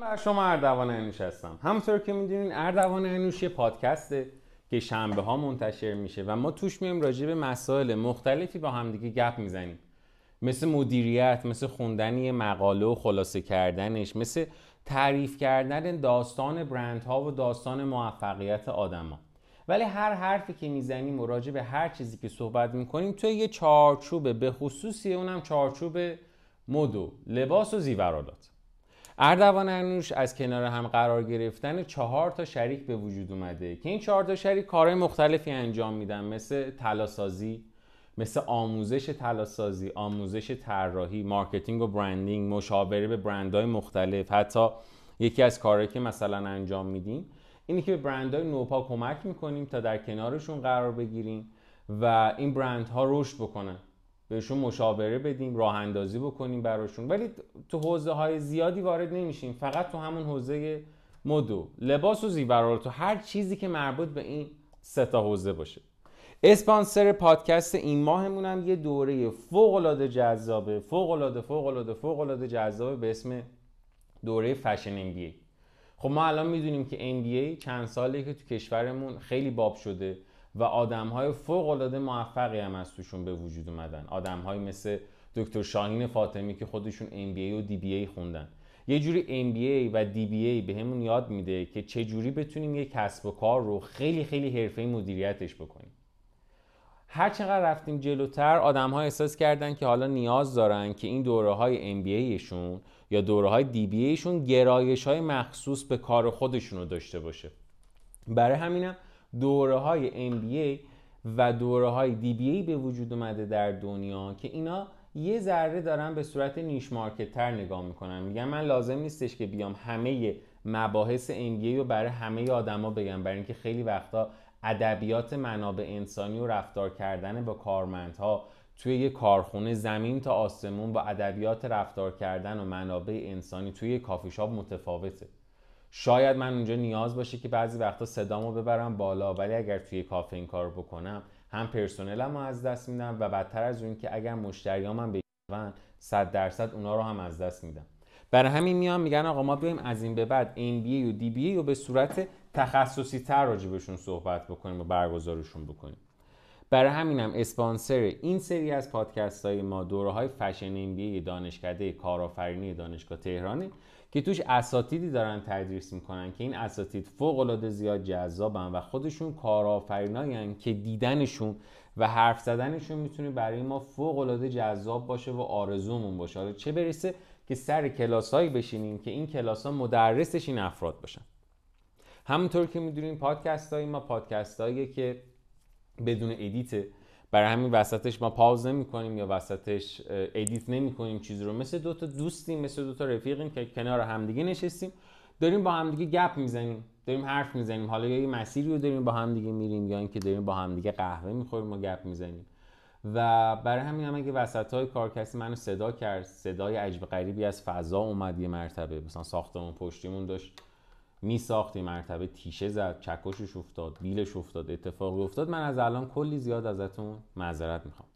بر شما اردوان انوش هستم. همونطور که می‌دونین اردوان انوش یه پادکسته که شنبه ها منتشر میشه و ما توش میایم راجع به مسائل مختلفی با همدیگه گپ می‌زنیم. مثل مدیریت مثل خوندن مقاله و خلاصه کردنش مثل تعریف کردن داستان برندها و داستان موفقیت آدما. ولی هر حرفی که می‌زنیم و راجع به هر چیزی که صحبت می‌کنیم توی یه چارچوبه به خصوصی اونم چارچوب مد و لباس و زیورالات. اردوان انوش از کنار هم قرار گرفتن چهار تا شریک به وجود اومده که این چهار تا شریک کارهای مختلفی انجام میدن مثل طلاسازی مثل آموزش طلاسازی آموزش طراحی marketing و branding مشاوره به برندهای مختلف حتی یکی از کارهایی که مثلا انجام میدیم اینه که به برندهای نوپا کمک می‌کنیم تا در کنارشون قرار بگیریم و این برندها رشد بکنن. بهشون مشاوره بدیم راه اندازی بکنیم براشون. ولی تو حوزه های زیادی وارد نمیشیم. فقط تو همون حوزه مدو. لباس و زیورال تو هر چیزی که مربوط به این سه تا حوزه باشه. اسپانسر پادکست این ماهمون هم یه دوره فوق العاده جذابه. فوق العاده فوق العاده فوق العاده جذابه به اسم دوره فشن ام خب ما الان می‌دونیم که ام چند ساله که تو کشورمون خیلی باب شده. و آدم های فوق العاده موفقی هم از توشون به وجود اومدن. آدم های مثل دکتر شاهین فاطمی که خودشون MBA و DBA خوندن. یه جوری MBA و DBA به همون یاد میده که چه جوری بتونیم یه کسب و کار رو خیلی خیلی حرفه مدیریتش بکنیم. هر چقدر رفتیم جلوتر آدم ها احساس کردن که حالا نیاز دارن که این دوره های MBA شون یا دوره های DBA شون گرایش های مخصوص به کار خودشون رو داشته باشه. برای همینم دوره های MBA و دوره های DBA به وجود اومده در دنیا که اینا یه ذره دارن به صورت نیش مارکت تر نگاه می‌کنن. میگن من لازم نیستش که بیام همه مباحث MBA رو برای همه آدما بگم برای اینکه خیلی وقتا ادبیات منابع انسانی و رفتار کردن با کارمندها توی یه کارخونه زمین تا آسمون با ادبیات رفتار کردن و منابع انسانی توی یه کافی شاپ متفاوته. شاید من اونجا نیاز باشه که بعضی وقتا صدامو ببرم بالا ولی اگر توی کافه این کار بکنم هم پرسنلم رو از دست میدم و بدتر از اون که اگر مشتریام هم بشون 100 درصد اونا رو هم از دست میدم. برای همین میان میگن آقا ما بیایم از این به بعد MBA و DBA رو به صورت تخصصی تر راجبشون صحبت بکنیم و برگزارشون بکنیم. برای همینم اسپانسر این سری از پادکست های ما دوره های فشن MBA دانشکده کارآفرینی دانشگاه تهرانه. که توش اساتیدی دارن تدریس می‌کنن که این اساتید فوق العاده زیاد جذابن و خودشون کارآفریناین که دیدنشون و حرف زدنشون می‌تونه برای ما فوق العاده جذاب باشه و آرزومون باشه. حالا چه برسه که سر کلاسایی بشینیم که این کلاس ها مدرسش این افراد باشن. همونطور که می‌دونیم پادکست های ما پادکست که بدون edit ه برای همین وسطش ما pause نمی کنیم یا وسطش edit نمی کنیم چیزی رو. مثل دو تا دوستیم مثل دو تا رفیقیم که کنار همدیگه نشستیم. داریم با همدیگه گپ می‌زنیم داریم حرف می‌زنیم. حالا یا یه مسیری رو داریم با همدیگه میریم یا اینکه داریم با همدیگه قهوه می‌خوریم و گپ می‌زنیم. و برای همین هم اگه وسط های کار کسی منو صدا کرد صدای عجب غریبی از فضا اومد یه مرتبه. مثلا ساختمون پشتیمون داشت. می ساخت مرتبه تیشه زد چکشش افتاد بیلش افتاد اتفاقی افتاد. من از الان کلی زیاد ازتون معذرت می‌خوام.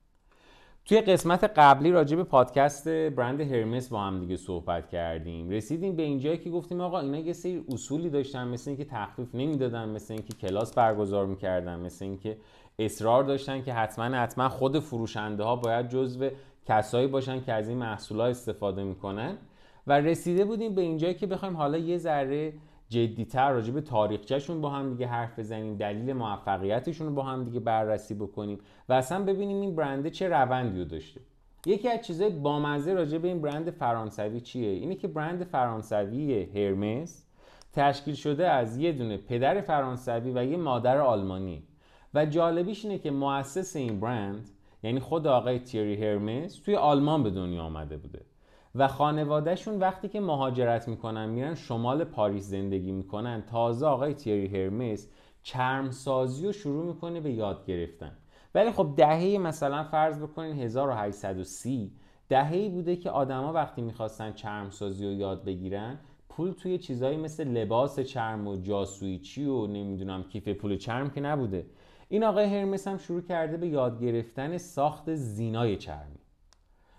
توی قسمت قبلی راجع به پادکست برند هرمس با هم دیگه صحبت کردیم. رسیدیم به اینجایی که گفتیم آقا اینا یه سری اصولی داشتن مثل اینکه تخفیف نمی‌دادن مثل اینکه کلاس برگزار می‌کردن مثل اینکه اصرار داشتن که حتما حتما خود فروشنده ها باید جزو کسایی باشن که از این محصولات استفاده می‌کنن. و رسیده بودیم به اینجایی که بخوایم حالا یه ذره جدیتر راجع به تاریخچهشون با هم دیگه حرف بزنیم دلیل موفقیتشون رو با هم دیگه بررسی بکنیم و اصلا ببینیم این برنده چه روندی رو داشته. یکی از چیزهای بامزه راجع به این برند فرانسوی چیه؟ اینه که برند فرانسوی هرمس تشکیل شده از یه دونه پدر فرانسوی و یه مادر آلمانی. و جالبیش اینه که مؤسس این برند یعنی خود آقای تیری هرمس توی آلمان به دنیا آمده بوده. و خانوادهشون وقتی که مهاجرت می‌کنن میرن شمال پاریس زندگی می‌کنن تازه آقای تیری هرمس چرمسازی رو شروع می‌کنه به یاد گرفتن. ولی خب دهه مثلا فرض بکنین 1830 دههی بوده که آدما وقتی می‌خواستن چرمسازی رو یاد بگیرن پول توی چیزایی مثل لباس چرم و جاسویچی و نمی‌دونم کیف پول چرم که نبوده. این آقای هرمس هم شروع کرده به یاد گرفتن ساخت زینای چرمی.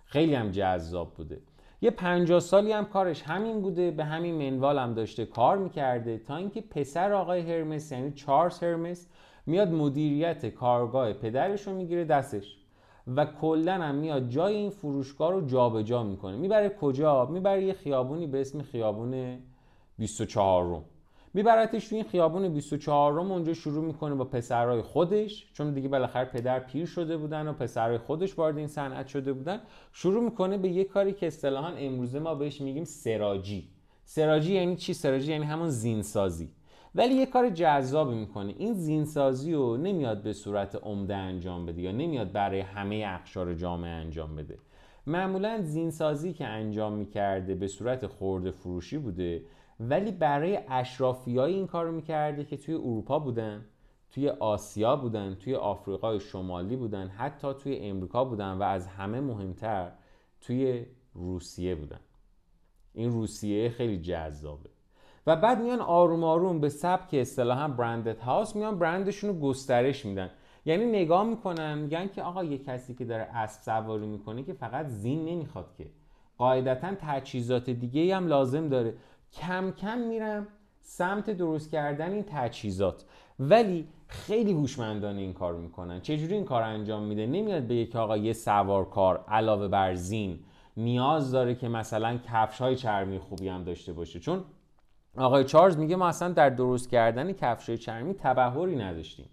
خیلی هم جذاب بوده. یه 50 سالی هم کارش همین بوده به همین منوال هم داشته کار می‌کرده تا اینکه پسر آقای هرمس یعنی چارلز هرمس میاد مدیریت کارگاه پدرش رو می‌گیره دستش و کلا هم میاد جای این فروشگاه رو جابجا جا می‌کنه. می‌بره کجا؟ می‌بره یه خیابونی به اسم خیابون 24 روم میبرتش تو این خیابون 24 روم اونجا شروع می‌کنه با پسرای خودش چون دیگه بالاخره پدر پیر شده بودن و پسرای خودش وارد این صنعت شده بودن. شروع می‌کنه به یه کاری که اصطلاحا امروزه ما بهش میگیم سراجی. سراجی یعنی چی؟ سراجی یعنی همون زینسازی. ولی یه کار جذابی می‌کنه. این زینسازی رو نمیاد به صورت عمده انجام بده یا نمیاد برای همه اقشار جامعه انجام بده. معمولا زینسازی که انجام می‌کرده به صورت خورده فروشی بوده. ولی برای اشرافیای این کار رو می‌کرده که توی اروپا بودن توی آسیا بودن توی آفریقای شمالی بودن حتی توی امریکا بودن و از همه مهمتر توی روسیه بودن. این روسیه خیلی جذابه. و بعد میان آروم آروم به سبک اصطلاحا برندد هاوس میان برندشون رو گسترش میدن. یعنی نگاه می‌کنن میگن که آقا یه کسی که داره اسب سواری می‌کنه که فقط زین نمی‌خواد که. قاعدتا تجهیزات دیگه هم لازم داره. کم کم میرم سمت درست کردن این تجهیزات. ولی خیلی هوشمندانه این کار می‌کنن. چجوری این کار انجام میده؟ نمیاد به یک آقا یه سوارکار علاوه بر زین نیاز داره که مثلا کفش های چرمی خوبی هم داشته باشه. چون آقای چارلز میگه ما اصلا در درست کردن کفش چرمی تبهری نداشتیم.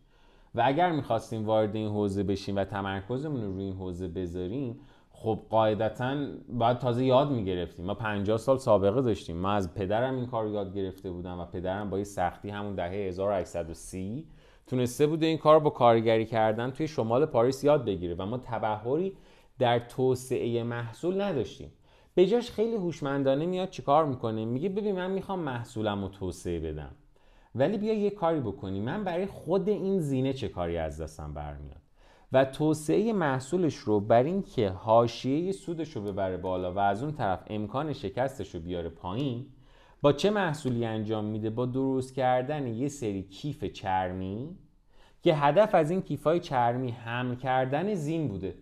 و اگر می‌خواستیم وارد این حوزه بشیم و تمرکزمون رو روی این حوزه بذاریم خب قاعدتا باید تازه یاد می‌گرفتیم. ما 50 سال سابقه داشتیم. ما از پدرم این کار یاد گرفته بودم و پدرم با سختی همون دهه 1830 تونسته بوده این کار با کارگری کردن توی شمال پاریس یاد بگیره و ما تبهری در توسعه محصول نداشتیم. به خیلی هوشمندانه میاد چیکار می‌کنه؟ میگه ببین من می‌خوام محصولم رو توسعه بدم. ولی بیا یه کاری بکنی. من برای خود این زینه چه کاری از دستم برمیاد؟ و توسعه محصولش رو بر اینکه حاشیه سودش رو ببره بالا و از اون طرف امکان شکستش رو بیاره پایین با چه محصولی انجام میده؟ با درست کردن یه سری کیف چرمی که هدف از این کیفای چرمی حمل کردن زین بوده.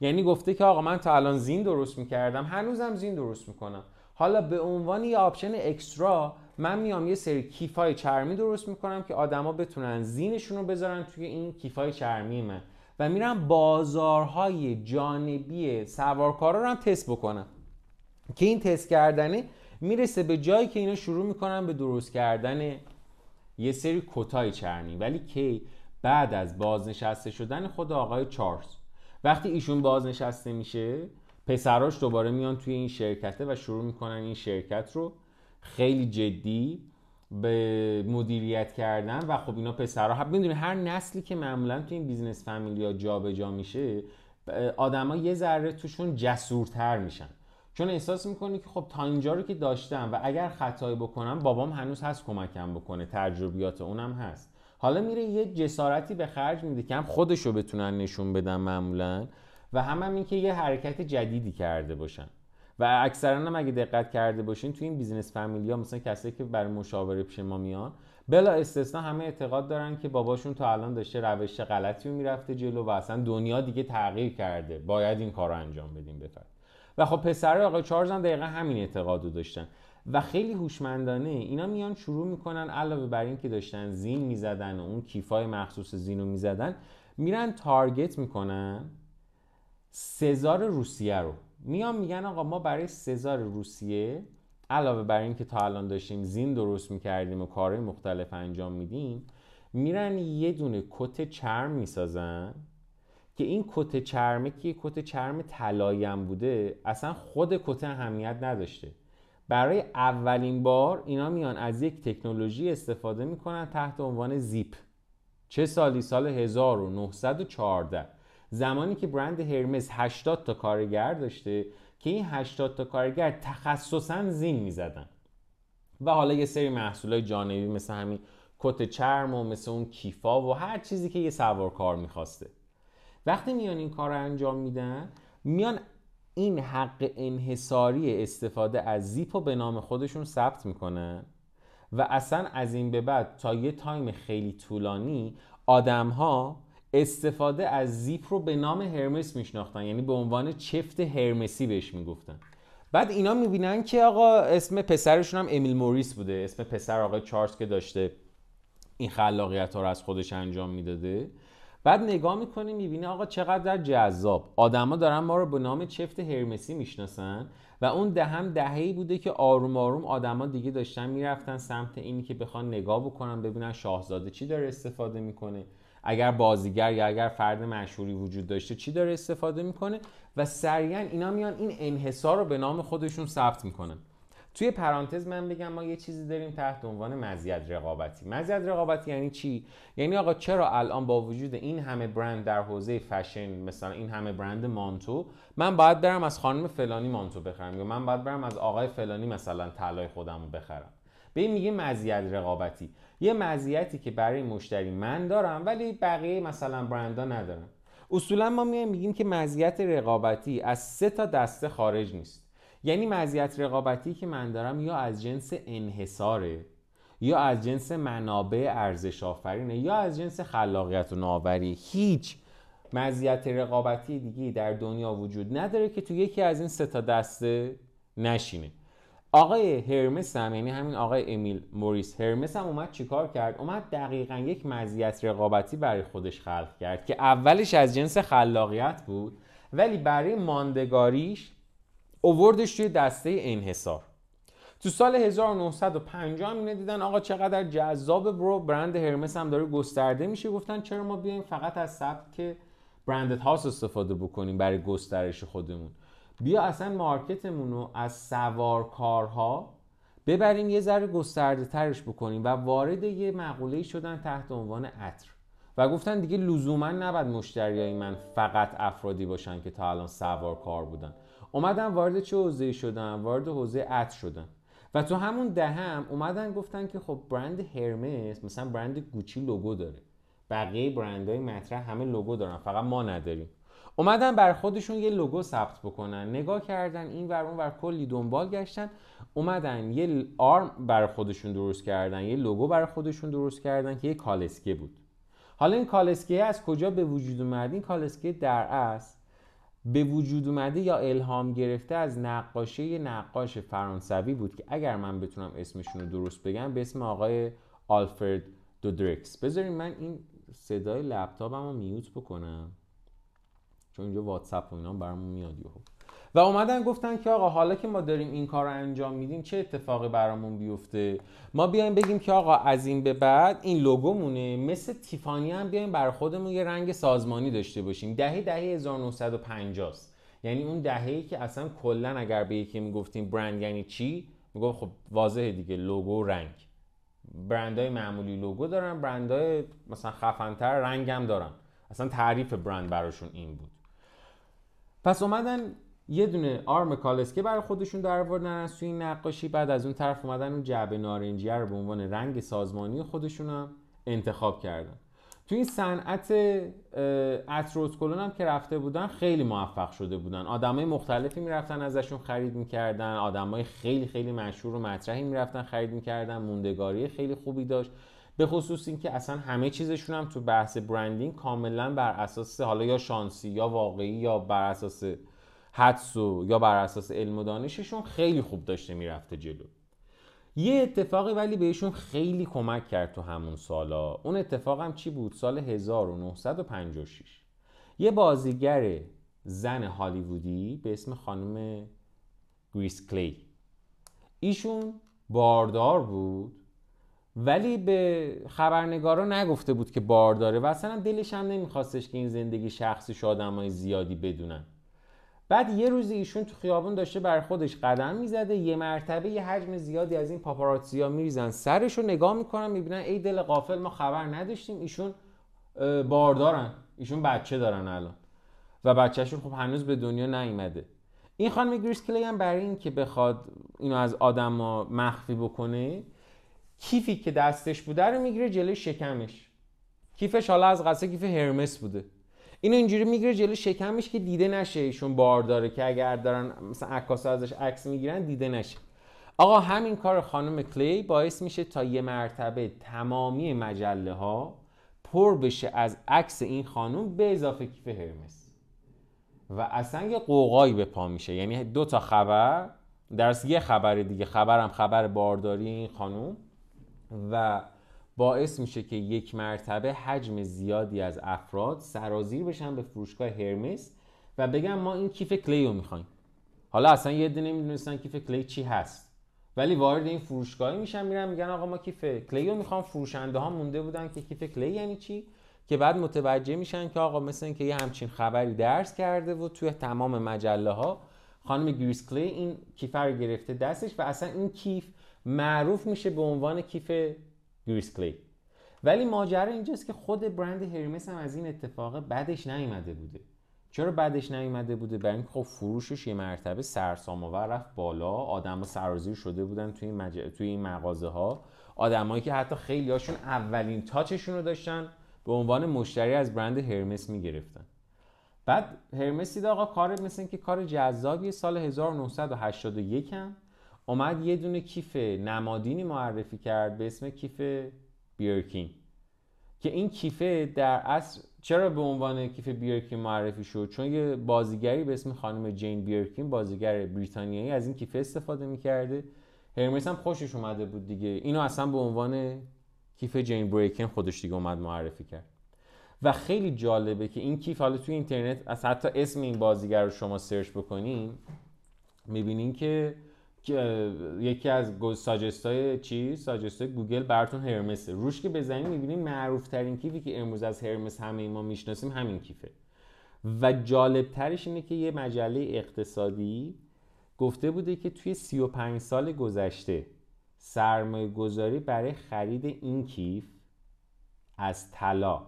یعنی گفته که آقا من تا الان زین درست می‌کردم هنوزم زین درست می‌کنم. حالا به عنوان یه option extra من میام یه سری کیفای چرمی درست می‌کنم که آدما بتونن زینشون رو بذارن توی این کیفای چرمی من. و میرم بازارهای جانبی سوارکارا رو هم تست بکنم که این تست کردنه می‌رسه به جایی که اینا شروع می‌کنن به درست کردن یه سری کتای چرمی ولی کی بعد از بازنشسته شدن خود آقای چارلز. وقتی ایشون بازنشسته میشه پسراش دوباره میان توی این شرکته و شروع می‌کنن این شرکت رو خیلی جدی به مدیریت کردن و خب اینا پسرها. هم می‌دونی هر نسلی که معمولا توی این business فامیلیا جابجا میشه آدما یه ذره توشون جسورتر میشن. چون احساس می‌کنی که خب تا اینجا رو که داشتم و اگر خطایی بکنم بابام هنوز هست کمکم بکنه تجربیات اونم هست. حالا میره یه جسارتی به خرج میده که هم خودش رو بتونن نشون بدن معمولا و هم, هم این که یه حرکت جدیدی کرده باشن. و اکثرا هم اگه دقت کرده باشین تو این بیزینس فامیلی ها مثلا کسایی که برای مشاوره پیش ما میان بلا استثنا همه اعتقاد دارن که باباشون تا الان داشته روش غلطی رو می‌رفته جلو و اصلا دنیا دیگه تغییر کرده. باید این کار رو انجام بدیم بفرد و خب پسر آقای چارلز هم دقیقا همین اعتقاد رو داشتن. و خیلی هوشمندانه اینا میان شروع می‌کنن علاوه بر این که داشتن زین می‌زدن و اون کیفای مخصوص زین رو می‌زدن میرن تارگت می‌کنن سزار روسیه رو. میان میگن آقا ما برای سزار روسیه علاوه بر این که تا الان داشتیم زین درست می‌کردیم و کارهای مختلف انجام میدیم میرن یه دونه کت چرم می‌سازن که این کت چرمه که کت چرم طلایم بوده اصلا خود کت اهمیت نداشته. برای اولین بار اینا میان از یک تکنولوژی استفاده می‌کنن تحت عنوان زیپ. چه سالی؟ سال 1914 زمانی که برند هرمس 80 تا کارگر داشته که این 80 تا کارگر تخصصا زین می‌زدن. و حالا یه سری محصولای جانبی مثل همین کت چرم و مثل اون کیفا و هر چیزی که یه سوار کار می‌خواسته. وقتی میان این کار رو انجام میدن میان این حق انحصاری استفاده از زیپ رو به نام خودشون ثبت می‌کنن و اصلا از این به بعد تا یه time خیلی طولانی آدم ها استفاده از زیپ رو به نام هرمس میشناختن. یعنی به عنوان چفت هرمسی بهش می‌گفتن. بعد اینا می‌بینن که آقا اسم پسرشون هم امیل موریس بوده. اسم پسر آقای چارلز که داشته این خلاقیت ها رو از خودش انجام می‌داده. بعد نگاه می‌کنه می‌بینه آقا چقدر جذاب. آدما دارن ما رو به نام چفت هرمسی می‌شناسن و اون دهم دههی بوده که آروم آروم آدما دیگه داشتن می‌رفتن سمت اینی که بخوان نگاه بکنن ببینن شاهزاده چی داره استفاده می‌کنه. اگر بازیگر یا اگر فرد مشهوری وجود داشته چی داره استفاده می‌کنه؟ و سریعا اینا میان این انحصار رو به نام خودشون ثبت می‌کنن. توی پرانتز من بگم ما یه چیزی داریم تحت عنوان مزیت رقابتی. مزیت رقابتی یعنی چی؟ یعنی آقا چرا الان با وجود این همه برند در حوزه فشن مثلا این همه برند مانتو من باید برم از خانم فلانی مانتو بخرم یا من باید برم از آقای فلانی مثلا طلای خودم رو بخرم؟ به این میگه مزیت رقابتی. یه مزیتی که برای مشتری من دارم ولی بقیه مثلا برندها ندارن. اصولا ما میایم میگیم که مزیت رقابتی از سه تا دسته خارج نیست. یعنی مزیت رقابتی که من دارم یا از جنس انحصاره یا از جنس منابع ارزش آفرینه یا از جنس خلاقیت و نوآوری. هیچ مزیت رقابتی دیگه در دنیا وجود نداره که تو یکی از این سه تا دسته نشینه. آقای هرمس هم یعنی همین آقای امیل موریس هرمس هم اومد چیکار کرد؟ اومد دقیقا یک مزیت رقابتی برای خودش خلق کرد که اولش از جنس خلاقیت بود ولی برای ماندگاریش اووردش توی دسته انحصار. تو سال 1950 اینه دیدن آقا چقدر جذاب برو برند هرمس هم داره گسترده میشه. گفتن چرا ما بیایم فقط از سبک برندت هاوس استفاده بکنیم برای گسترش خودمون؟ بیا اصلا مارکتمون رو از سوارکارها ببریم یه ذره گسترده ترش بکنیم و وارد یه مقوله شدن تحت عنوان عطر. و گفتن دیگه لزوما نباید مشتریای من فقط افرادی باشن که تا الان سوارکار بودن. اومدن وارد چه حوزه شدن؟ وارد حوزه عطر شدن. و تو همون دهم اومدن گفتن که خب برند هرمس مثلا برند گوچی لوگو داره. بقیه برندهای مطرح همه لوگو دارن فقط ما نداریم. اومدن بر خودشون یه لوگو ثبت بکنن. نگاه کردن این ور اون ور کلی دنبال گشتن. اومدن یه آرم بر خودشون درست کردن یه لوگو بر خودشون درست کردن که یه کالسکه بود. حالا این کالسکه از کجا به وجود اومد؟ این کالسکه در اصل به وجود اومده یا الهام گرفته از نقاشی نقاش فرانسوی بود که اگر من بتونم اسمشون رو درست بگم به اسم آقای آلفرد دودرکس بذارین من این صدای لپتاپم رو میوت بکنم. چون اینجا واتساپ و اینا برامون میاد یهو. و اومدن گفتن که آقا حالا که ما داریم این کار رو انجام میدیم چه اتفاقی برامون بیفته؟ ما بیایم بگیم که آقا از این به بعد این لوگومونه. مثل تیفانی هم بیایم بر خودمون یه رنگ سازمانی داشته باشیم. دهه دهه 1950 است یعنی اون دهه‌ای که اصلا کلا اگر به یکی می‌گفتیم برند یعنی چی؟ می‌گفت خب واضحه دیگه لوگو رنگ. برندهای معمولی لوگو دارن برندهای مثلا خفنتر رنگ هم دارن. اصلا تعریف برند براشون این بود. پس اومدن یه دونه آرم کالسکه برای خودشون در آوردن از توی این نقاشی. بعد از اون طرف اومدن اون جعبه نارنجی رو به عنوان رنگ سازمانی خودشون هم انتخاب کردن. تو این صنعت اتروسکولون هم که رفته بودن خیلی موفق شده بودن. آدمای مختلفی می‌رفتن ازشون خرید می‌کردن. آدمای خیلی خیلی مشهور و مطرحی می‌رفتن خرید می‌کردن. موندگاری خیلی خوبی داشت. به خصوص اینکه اصلا همه چیزشون هم تو بحث برندینگ کاملا بر اساس حالا یا شانسی یا واقعی یا بر اساس حدس و یا بر اساس علم و دانششون خیلی خوب داشته می‌رفته جلو. یه اتفاقی ولی بهشون خیلی کمک کرد تو همون سالا. اون اتفاق هم چی بود؟ سال 1956 یه بازیگر زن هالیوودی به اسم خانم گریس کلی. ایشون باردار بود. ولی به خبرنگارا نگفته بود که بارداره و اصلا دلش هم نمیخواستش که این زندگی شخصیش آدمای زیادی بدونن. بعد یه روزی ایشون تو خیابون داشته بر خودش قدم می‌زده یه مرتبه یه حجم زیادی از این پاپاراتزیا میریزن. سرش رو نگاه می‌کنن می‌بینن ای دل قافل ما خبر نداشتیم. ایشون باردارن. ایشون بچه دارن الان. و بچهشون خب هنوز به دنیا نیومده. این خانم گریس کلی هم برای این که بخواد اینو از آدم مخفی بکنه کیفی که دستش بوده رو می‌گیره جلوی شکمش. کیفش حالا از قصه کیف هرمس بوده. اینو اینجوری می‌گیره جلو شکمش که دیده نشه ایشون بار داره که اگر دارن مثلا عکاسا ازش عکس می‌گیرن دیده نشه. آقا همین کار خانم کلی باعث میشه تا یه مرتبه تمامی مجله ها پر بشه از عکس این خانم به اضافه کیف هرمس. و اصلا یه قوقایی به پا میشه. یعنی دو تا خبر در یه خبر دیگه خبرم خبر بارداری این خانوم و باعث میشه که یک مرتبه حجم زیادی از افراد سرازیر بشن به فروشگاه هرمس و بگن ما این کیف کلی رو می‌خوایم. حالا اصلا یه دونه نمی‌دونستن کیف کلی چی هست. ولی وارد این فروشگاهی میشن میرن میگن آقا ما کیف کلی رو می‌خوام. فروشنده ها مونده بودن که کیف کلی یعنی چی؟ که بعد متوجه میشن که آقا مثل اینکه یه همچین خبری درز کرده و توی تمام مجله ها خانم گریس کلی این کیف رو گرفته دستش و اصلا این کیف معروف میشه به عنوان کیف گریس کلی. ولی ماجرا اینجاست که خود برند هرمس هم از این اتفاق بدش نیومده بوده. چرا بدش نیومده بوده؟ برای اینکه خب فروشش یه مرتبه سرسام‌آور رفت بالا. آدما سرازیر شده بودن توی این, مج... توی این مغازه ها آدمایی که حتی خیلی هاشون اولین تاچشون رو داشتن به عنوان مشتری از برند هرمس می‌گرفتن. بعد هرمس دید آقا کار مثل که کار جذابی سال 1981 هم اومد یه دونه کیف نمادینی معرفی کرد به اسم کیف بیرکین که این کیفه در اصل چرا به عنوان کیف بیرکین معرفی شد؟ چون یه بازیگری به اسم خانم جین بیرکین بازیگر بریتانیایی از این کیفه استفاده می‌کرده. هرمس هم خوشش اومده بود دیگه. اینو اصلا به عنوان کیف جین بیرکین خودش دیگه اومد معرفی کرد. و خیلی جالبه که این کیف حالا توی اینترنت از حتی اسم این بازیگر رو شما search بکنین می‌بینین که یکی از suggest های چی؟ suggest های گوگل براتون هرمسه. روش که بزنین می‌بینین معروف ترین کیفی که امروز از هرمس همه ما می‌شناسیم همین کیفه. و جالب ترش اینه که یه مجله اقتصادی گفته بوده که توی 35 سال گذشته سرمایه گذاری برای خرید این کیف از طلا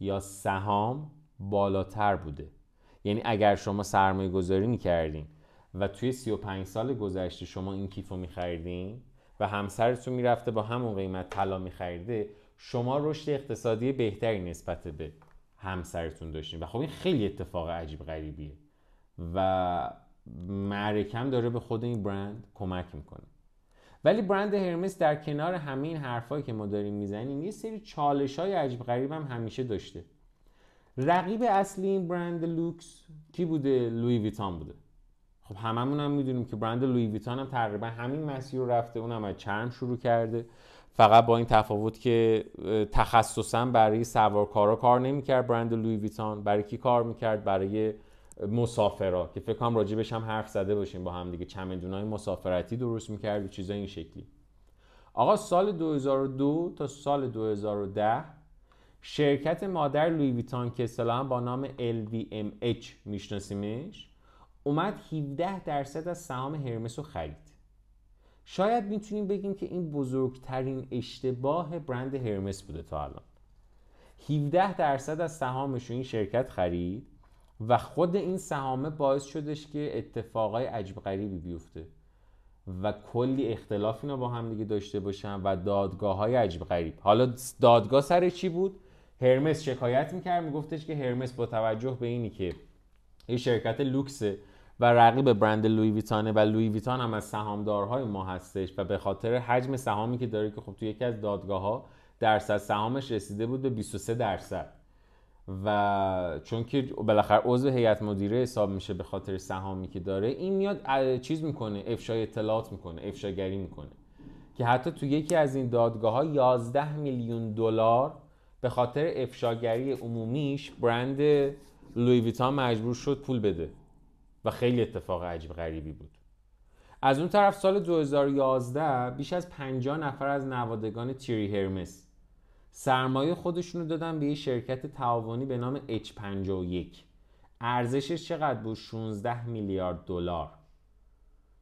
یا سهام بالاتر بوده. یعنی اگر شما سرمایه گذاری می‌کردین و توی 35 سال گذشته شما این کیف رو میخریدین و همسرتون می‌رفته با همون قیمت طلا میخریده شما رشد اقتصادی بهتری نسبت به همسرتون داشتین. و خب این خیلی اتفاق عجیب غریبیه. و معرکم داره به خود این برند کمک می‌کنه. ولی برند هرمس در کنار همه این حرفایی که ما داریم می‌زنیم یه سری چالش های عجیب غریب هم همیشه داشته. رقیب اصلی این برند لوکس کی بوده؟ لوی ویتان بوده. خب هممون هم می‌دونیم که برند لوی ویتان هم تقریبا همین مسیر رو رفته اونم از چرم شروع کرده. فقط با این تفاوت که تخصصا برای سوارکارا کار نمی‌کرد برند لوی ویتان. برای کی کار می‌کرد؟ برای مسافرا که فکر کنم راجبش هم حرف زده باشیم با هم دیگه. چمدونای مسافرتی درست می‌کرد و چیزای این شکلی. آقا سال 2002 تا سال 2010 شرکت مادر لوی ویتان که اصطلاحا با نام LVMH میشناسیمش؟ اومد 17 درصد از سهام هرمس رو خرید. شاید می‌تونیم بگیم که این بزرگترین اشتباه برند هرمس بوده تا الان. 17 درصد از سهامش رو این شرکت خرید و خود این سهامه باعث شدش که اتفاقای عجب غریبی بیفته و کلی اختلاف اینا با هم دیگه داشته باشن و دادگاه های عجب غریب. حالا دادگاه سر چی بود؟ هرمس شکایت می‌کرد میگفتش که هرمس با توجه به اینی که این شرکت لوکسه و رقیب برند لوی ویتانه و لوی ویتان هم از سهامدارهای ما هستش و به خاطر حجم سهامی که داره که خب تو یکی از دادگاه ها درصد سهامش رسیده بود به 23 درصد. و چون که بالاخره عضو هیئت مدیره حساب میشه به خاطر سهامی که داره این میاد چیز می‌کنه افشای اطلاعات می‌کنه افشاگری می‌کنه که حتی تو یکی از این دادگاه ها 11 میلیون دلار به خاطر افشاگری عمومیش برند لوی ویتان مجبور شد پول بده. و خیلی اتفاق عجیب غریبی بود. از اون طرف سال 2011 بیش از 50 نفر از نوادگان تیری هرمس سرمایه خودشون رو دادن به یه شرکت تعاونی به نام H51 ارزشش چقدر بود؟ 16 میلیارد دلار.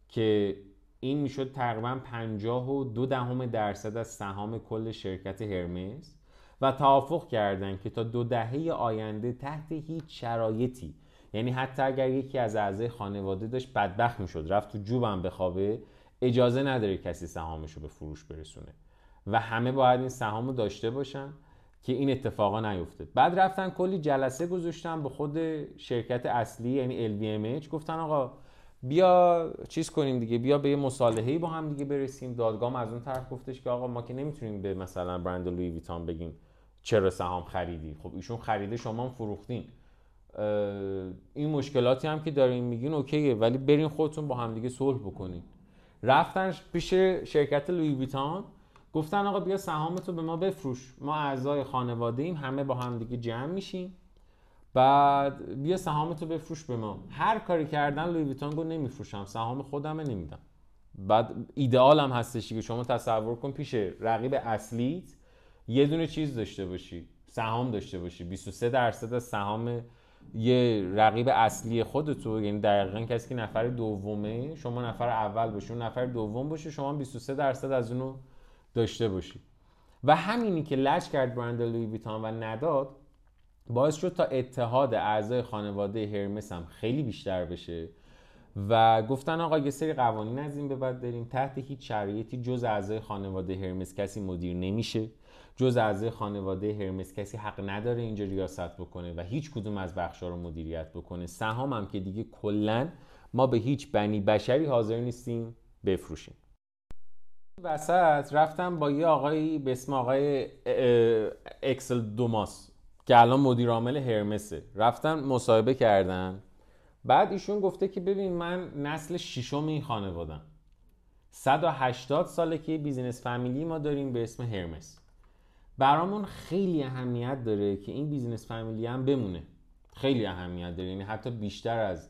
که این می‌شد تقریبا 52 دهم درصد از سهام کل شرکت هرمس و توافق کردند که تا دو دهه آینده تحت هیچ شرایطی یعنی حتی اگر یکی از اعضای خانواده داشت بدبخت می‌شد رفت تو جوبم بخوابه اجازه نداره کسی سهامش رو به فروش برسونه. و همه باید این سهام رو داشته باشن که این اتفاقا نیفته بعد رفتن کلی جلسه گذاشتن به خود شرکت اصلی یعنی LVMH گفتن آقا بیا چیز کنیم دیگه بیا به یه مصالحه‌ای با هم دیگه برسیم. دادگاه از اون طرف گفتش که آقا ما که نمی‌تونیم به مثلا برند لوی ویتان بگیم چرا سهام خریدی؟ خب ایشون خریده شما هم فروختین. این مشکلاتی هم که دارین میگین اوکیه ولی برین خودتون با همدیگه صلح بکنین. رفتن پیش شرکت لوی ویتان گفتن آقا بیا سهامتو به ما بفروش. ما اعضای خانواده ایم همه با هم دیگه جمع میشیم. بعد بیا سهامتو بفروش به ما. هر کاری کردن لوی ویتان گفت نمیفروشم سهام خودمه نمیدم. بعد ایدئال هم هستش که شما تصور کن پیش رقیب اصلیت یه دونه چیز داشته باشی سهام داشته باشی. 23 درصد سهام یه رقیب اصلی خودتو یعنی دقیقا کسی که نفر دومه شما نفر اول باشی اون نفر دوم باشه شما 23 درصد از اونو داشته باشی. و همینی که لج کرد برند لوی ویتان و نداد باعث شد تا اتحاد اعضای خانواده هرمس هم خیلی بیشتر بشه. و گفتن آقا یه سری قوانین از این به بعد داریم. تحت هیچ شرایطی جز اعضای خانواده هرمس کسی مدیر نمیشه. جز اعضای خانواده هرمس کسی حق نداره اینجا ریاست بکنه و هیچ کدوم از بخشا رو مدیریت بکنه. سهام هم که دیگه کلا ما به هیچ بنی بشری حاضر نیستیم بفروشیم. وسط رفتم با یه آقایی به اسم آقای اکسل دوماس که الان مدیر عامل هرمسه رفتن مصاحبه کردن. بعد ایشون گفته که ببین من نسل ششم این خانوادم. 180 ساله که business فامیلی ما داریم به اسم هرمس. برامون خیلی اهمیت داره که این business فامیلی هم بمونه. خیلی اهمیت داره. یعنی حتی بیشتر از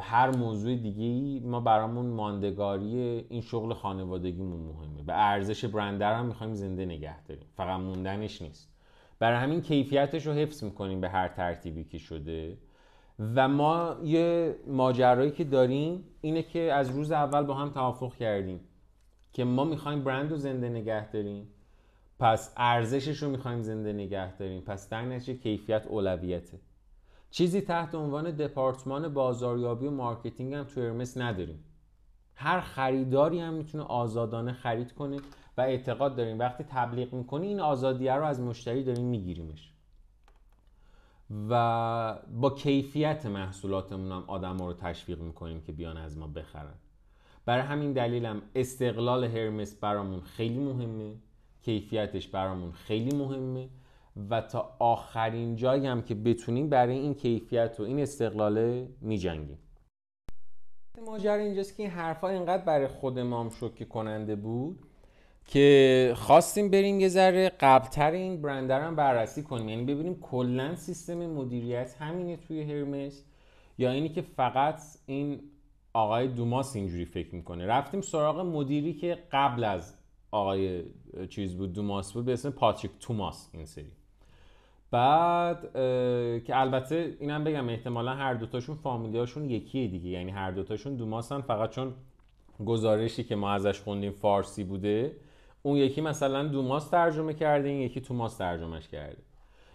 هر موضوع دیگه ما برامون ماندگاری این شغل خانوادگیمون مهمه. به ارزش برند رو هم می‌خوایم زنده نگه داریم. فقط موندنش نیست. برای همین کیفیتش رو حفظ می‌کنیم به هر ترتیبی که شده. و ما یه ماجرایی که داریم اینه که از روز اول با هم توافق کردیم که ما می‌خوایم برند رو زنده نگه داریم. پس ارزشش رو می‌خوایم زنده نگه داریم. پس در نتیجه کیفیت اولویته. چیزی تحت عنوان دپارتمان بازاریابی و marketing هم تو هرمس نداریم. هر خریداری هم می‌تونه آزادانه خرید کنه و اعتقاد داریم. وقتی تبلیغ می‌کنی این آزادیه رو از مشتری داریم میگیریمش. و با کیفیت محصولاتمون هم آدم رو تشویق می‌کنیم که بیان از ما بخرن. برای همین دلیلم استقلال هرمس برامون خیلی مهمه کیفیتش برامون خیلی مهمه و تا آخرین جایی هم که بتونیم برای این کیفیت و این استقلاله میجنگیم. ماجرا اینجاست که این حرفا اینقدر برای خود ما هم شوکه کننده بود که خواستیم بریم یه ذره قبلتر این برندر هم بررسی کنیم. یعنی ببینیم کلا سیستم مدیریت همینه توی هرمس یا اینی که فقط این آقای دوماس اینجوری فکر می‌کنه. رفتیم سراغ مدیری که قبل از آقای چیز بود دوماس بود به اسم پاتریک توماس این سری. بعد که البته اینم بگم احتمالا هر دوتاشون فامیلیاشون یکیه دیگه. یعنی هر دوتاشون دوماسن فقط چون گزارشی که ما ازش خوندیم فارسی بوده اون یکی مثلا دوماس ترجمه کرده این یکی توماس ترجمهش کرده.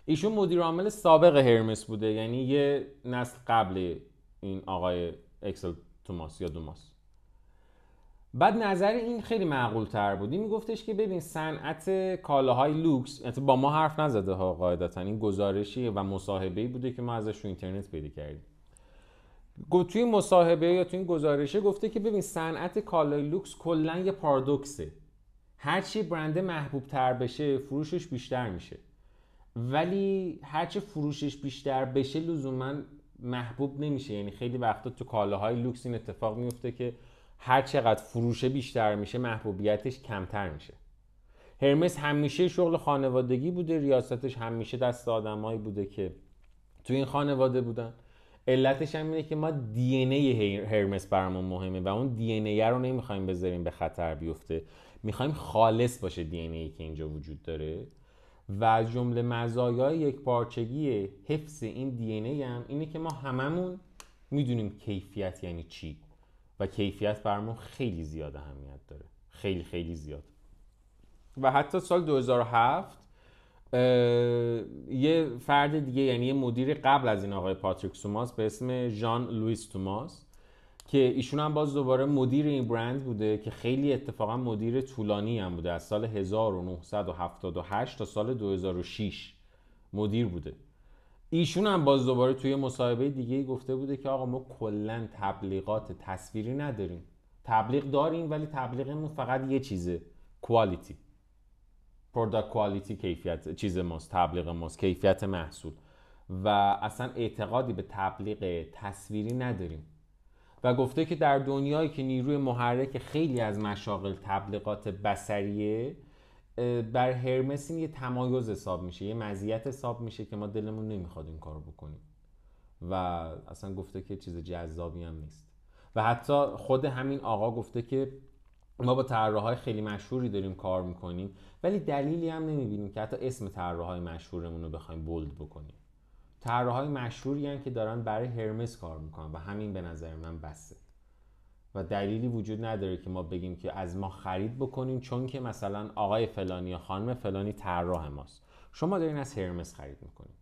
ایشون مدیر عامل سابق هرمس بوده یعنی یه نسل قبل این آقای اکسل توماس یا دوماس. بعد نظر این خیلی معقول تر بود. این میگفتش که ببین صنعت کالاهای لوکس یعنی با ما حرف نزده ها قاعدتا. این گزارشی و مصاحبه بوده که ما ازش رو اینترنت پیدا کردیم. توی مصاحبه یا توی این گزارشه گفته که ببین صنعت کالای لوکس کلا یه پارادوکسه. هرچی برنده محبوب تر بشه فروشش بیشتر میشه. ولی هرچی فروشش بیشتر بشه لزوما محبوب نمیشه. یعنی خیلی وقتا تو کالاهای لوکس این اتفاق میفته که هر چقدر فروشه بیشتر میشه محبوبیتش کمتر میشه. هرمس همیشه شغل خانوادگی بوده ریاستش همیشه دست آدمایی بوده که تو این خانواده بودن. علتش هم اینه که ما دی ای هرمس برامون مهمه و اون دی ای رو نمی‌خوایم بذاریم به خطر بیفته. می‌خوایم خالص باشه دی ای که اینجا وجود داره. و جمله مزایای یک پارچگی حفظ این دی ای هم اینه که ما هممون می‌دونیم کیفیت یعنی چی. و کیفیت برامون خیلی زیاد اهمیت داره. خیلی خیلی زیاد. و حتی سال 2007 یه فرد دیگه یعنی یه مدیر قبل از این آقای پاتریک سوماس به اسم ژان لوئیس توماس که ایشون هم باز دوباره مدیر این برند بوده که خیلی اتفاقا مدیر طولانی هم بوده. از سال 1978 تا سال 2006 مدیر بوده. ایشون هم باز دوباره توی مصاحبه دیگه گفته بوده که آقا ما کلا تبلیغات تصویری نداریم. تبلیغ داریم ولی تبلیغمون فقط یه چیزه quality product quality کیفیت چیز ماست تبلیغ ماست کیفیت محصول. و اصلا اعتقادی به تبلیغ تصویری نداریم. و گفته که در دنیایی که نیروی محرک خیلی از مشاغل تبلیغات بسریه بر هرمس یه تمایز حساب میشه یه مزیت حساب میشه که ما دلمون نمی‌خواد این کارو بکنیم. و اصلا گفته که چیز جذابی هم نیست. و حتی خود همین آقا گفته که ما با طراحهای خیلی مشهوری داریم کار می‌کنیم ولی دلیلی هم نمی‌بینیم که حتی اسم طراحهای مشهورمون رو بخوایم bold بکنیم. طراحهای مشهوری هم که دارن برای هرمس کار می‌کنن و همین به نظر من بسه. و دلیلی وجود نداره که ما بگیم که از ما خرید بکنیم چون که مثلا آقای فلانی یا خانم فلانی طراح ماست. شما دارین از هرمس خرید می‌کنید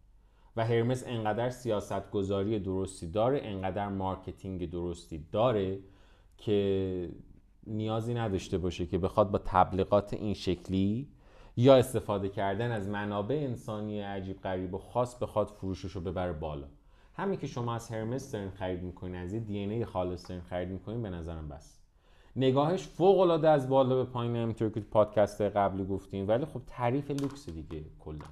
و هرمس انقدر سیاست گذاری درستی داره انقدر marketing درستی داره که نیازی نداشته باشه که بخواد با تبلیغات این شکلی یا استفاده کردن از منابع انسانی عجیب غریب و خاص بخواد فروشش رو ببره بالا. همین که شما از هرمس دارین خرید می‌کنین از یه دی ای خالص دارین خرید می‌کنین به نظرم بس. نگاهش فوق العاده از بالا به پایین همینطور که پادکست قبلی گفتیم ولی خب تعریف لوکس دیگه کلا.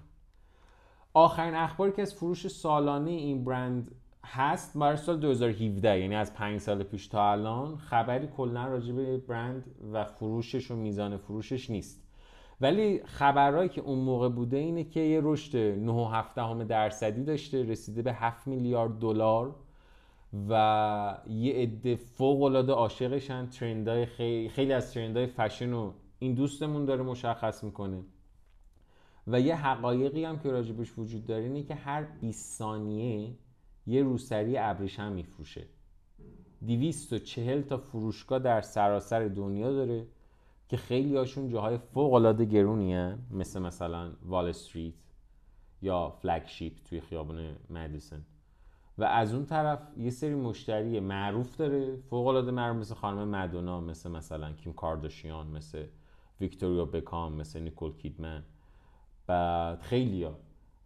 آخرین اخباری که از فروش سالانه این برند هست برای سال 2017 یعنی از پنج سال پیش تا الان خبری کلا راجع به برند و فروشش و میزان فروشش نیست. ولی خبرهایی که اون موقع بوده اینه که یه رشد 9.7 درصدی داشته رسیده به 7 میلیارد دلار و یه عده فوق العاده عاشقشن. ترندای خیلی, خیلی از ترندای فشن رو این دوستمون داره مشخص می‌کنه. و یه حقایقی هم که راجبش وجود داره اینه که هر 20 ثانیه یه روسری ابریشم میفروشه. 240 تا فروشگاه در سراسر دنیا داره. که خیلی هاشون جاهای فوق العاده هن. مثل مثلا وال استریت یا فلگشیپ توی خیابان مدیسن و از اون طرف یه سری مشتری معروف داره فوق العاده معروف مثل خانم مدونا مثل مثلا کیم کارداشیان مثل ویکتوریا بکام مثل نیکول کیدمن. بعد خیلی ها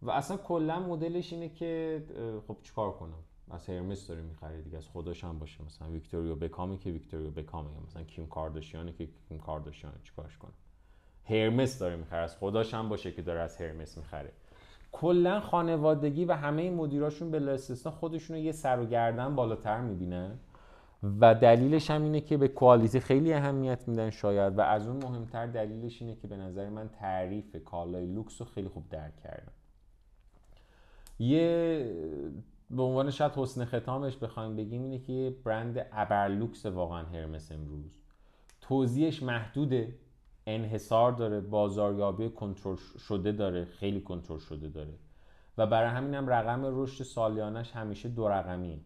و اصلا کلا مدلش اینه که خب چیکار کنم؟ از هرمس داره می‌خره دیگه از خودش هم باشه. مثلا ویکتوریا بکامی که ویکتوریا بکامه یا مثلا کیم کارداشیانی که کیم کارداشیان چیکارش کنه هرمس داره می‌خره از خودش هم باشه که داره از هرمس می‌خره. کلا خانوادگی و همه مدیراشون به استثنا خودشون یه سر و گردن بالاتر می‌بینن. و دلیلش هم اینه که به quality خیلی اهمیت میدن شاید. و از اون مهمتر دلیلش اینه که به نظر من تعریف کالای لوکس رو خیلی خوب درک کردن. یه به عنوان شاید حسن ختامش بخوایم بگیم اینه که برند ابرلوکس واقعا هرمس امروز. توضیحش محدوده انحصار داره بازاریابی کنترل شده داره خیلی کنترل شده داره. و برای همین هم رقم رشد سالیانش همیشه دو رقمیه.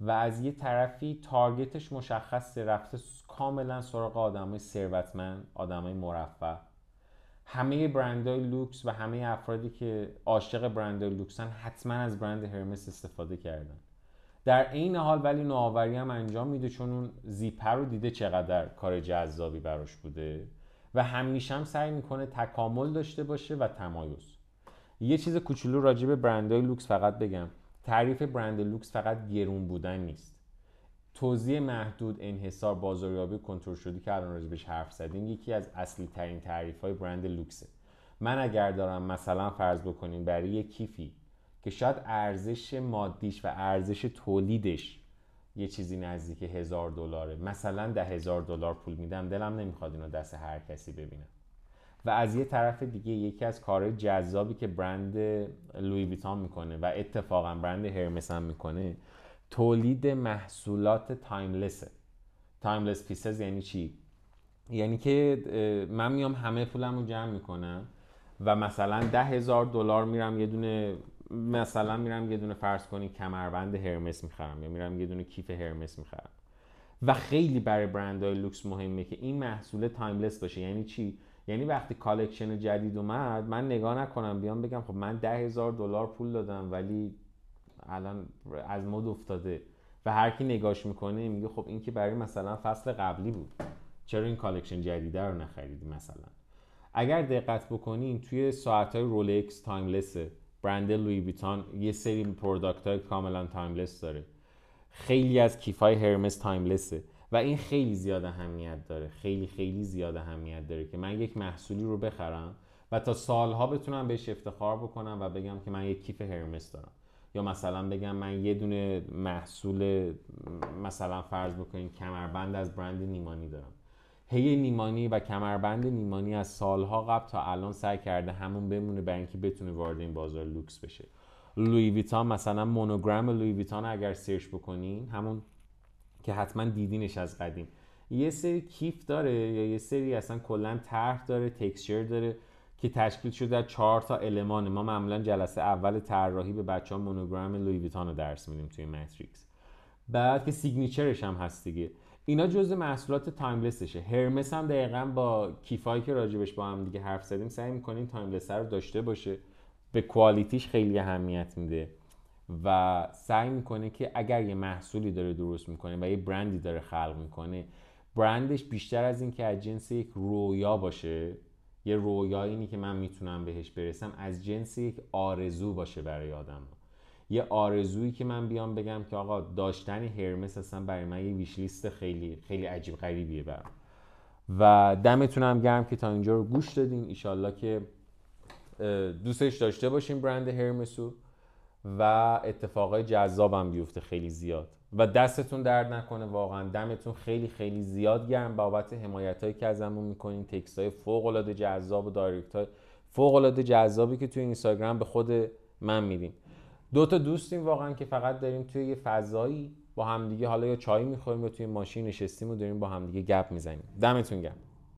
و از یه طرفی target ش مشخصه رفته کاملا سراغ آدمای ثروتمند آدمای مرفه. همه برندهای لوکس و همه افرادی که عاشق برندهای لوکسن حتما از برند هرمس استفاده کردن. در عین حال ولی نوآوری هم انجام میده چون اون zipper رو دیده چقدر کار جذابی براش بوده و همیشه هم سعی می‌کنه تکامل داشته باشه و تمایز. یه چیز کوچولو راجع به برندهای لوکس فقط بگم. تعریف برند لوکس فقط گرون بودن نیست. توزیع محدود انحصار بازاریابی کنترل شدی که الان راجبش حرف زدیم یکی از اصلی ترین تعریف های برند لوکسه. من اگر دارم مثلا فرض بکنیم برای یک کیفی که شاید ارزش مادیش و ارزش تولیدش یه چیزی نزدیک هزار دلاره مثلا ده هزار دلار پول میدم دلم نمی‌خواد اینو دست هر کسی ببینم. و از یه طرف دیگه یکی از کارهای جذابی که برند لویی ویتون می‌کنه و اتفاقا برند هرمس هم می‌کنه تولید محصولات timeless ه timeless pieces یعنی چی؟ یعنی که من میام همه پولم رو جمع می‌کنم و مثلا ده هزار دلار میرم یه دونه مثلا میرم یه دونه فرض کنی کمربند هرمس می‌خرم یا میرم یه دونه کیف هرمس می‌خرم. و خیلی برای برندهای لوکس مهمه که این محصول timeless باشه. یعنی چی؟ یعنی وقتی collection جدید اومد من نگاه نکنم بیام بگم خب من ده هزار دلار پول دادم ولی الان از مد افتاده و هر کی نگاش می‌کنه میگه خب این که برای مثلا فصل قبلی بود چرا این collection جدیده رو نخریدی مثلا؟ اگر دقت بکنین توی ساعت های رولکس timeless برند لویی ویتون یه سری product های کاملا timeless داره. خیلی از کیفای هرمس timeless ه و این خیلی زیاد اهمیت داره. خیلی خیلی زیاد اهمیت داره که من یک محصولی رو بخرم و تا سالها بتونم بهش افتخار بکنم و بگم که من یک کیف هرمس دارم. یا مثلا بگم من یه دونه محصول مثلا فرض بکنین کمربند از برند نیمانی دارم. هی نیمانی و کمربند نیمانی از سالها قبل تا الان سعی کرده همون بمونه برای اینکه بتونه وارد این بازار لوکس بشه. لویی ویتون مثلا مونوگرام لویی ویتون اگر سرچ بکنین همون که حتما دیدینش از قدیم. یه سری کیف داره یا یه سری اصلا کلا طرح داره texture داره. که تشکیل شده از چهار تا المان. ما معمولا جلسه اول طراحی به بچه ها مونوگرام لویی ویتون رو درس میدیم توی ماتریکس بعد که signature ش هم هست دیگه. اینا جزء محصولات timeless شه. هرمس هم دقیقا با کیفایی که راجع بهش با هم دیگه حرف زدیم سعی می‌کنیم timeless رو داشته باشه. به quality ش خیلی اهمیت میده. و سعی می‌کنه که اگر یه محصولی داره درست می‌کنه و یه برندی داره خلق می‌کنه برندش بیشتر از اینکه از جنس یک رویا باشه یه رویایی که من می‌تونم بهش برسم از جنس یک آرزو باشه برای آدم یه آرزویی که من بیام بگم که آقا داشتن هرمس اصلا برای من یه ویشلیست خیلی خیلی عجیب غریبیه برام. و دمتونم گرم که تا اینجا رو گوش دادین. ایشالله که دوستش داشته باشین برند هرمسو و اتفاقای جذابم بیفته خیلی زیاد. و دستتون درد نکنه واقعا دمتون خیلی خیلی زیاد گرم. بابت حمایت هایی که ازمون می‌کنین تکست های فوق العاده جذاب و دایرکت های فوق العاده جذابی که توی اینستاگرام به خود من میدین. دو تا دوستیم واقعا که فقط داریم توی یه فضایی با همدیگه حالا یا چای می‌خوریم یا توی ماشین نشستیم و داریم با همدیگه گپ می‌زنیم. دمتون گرم.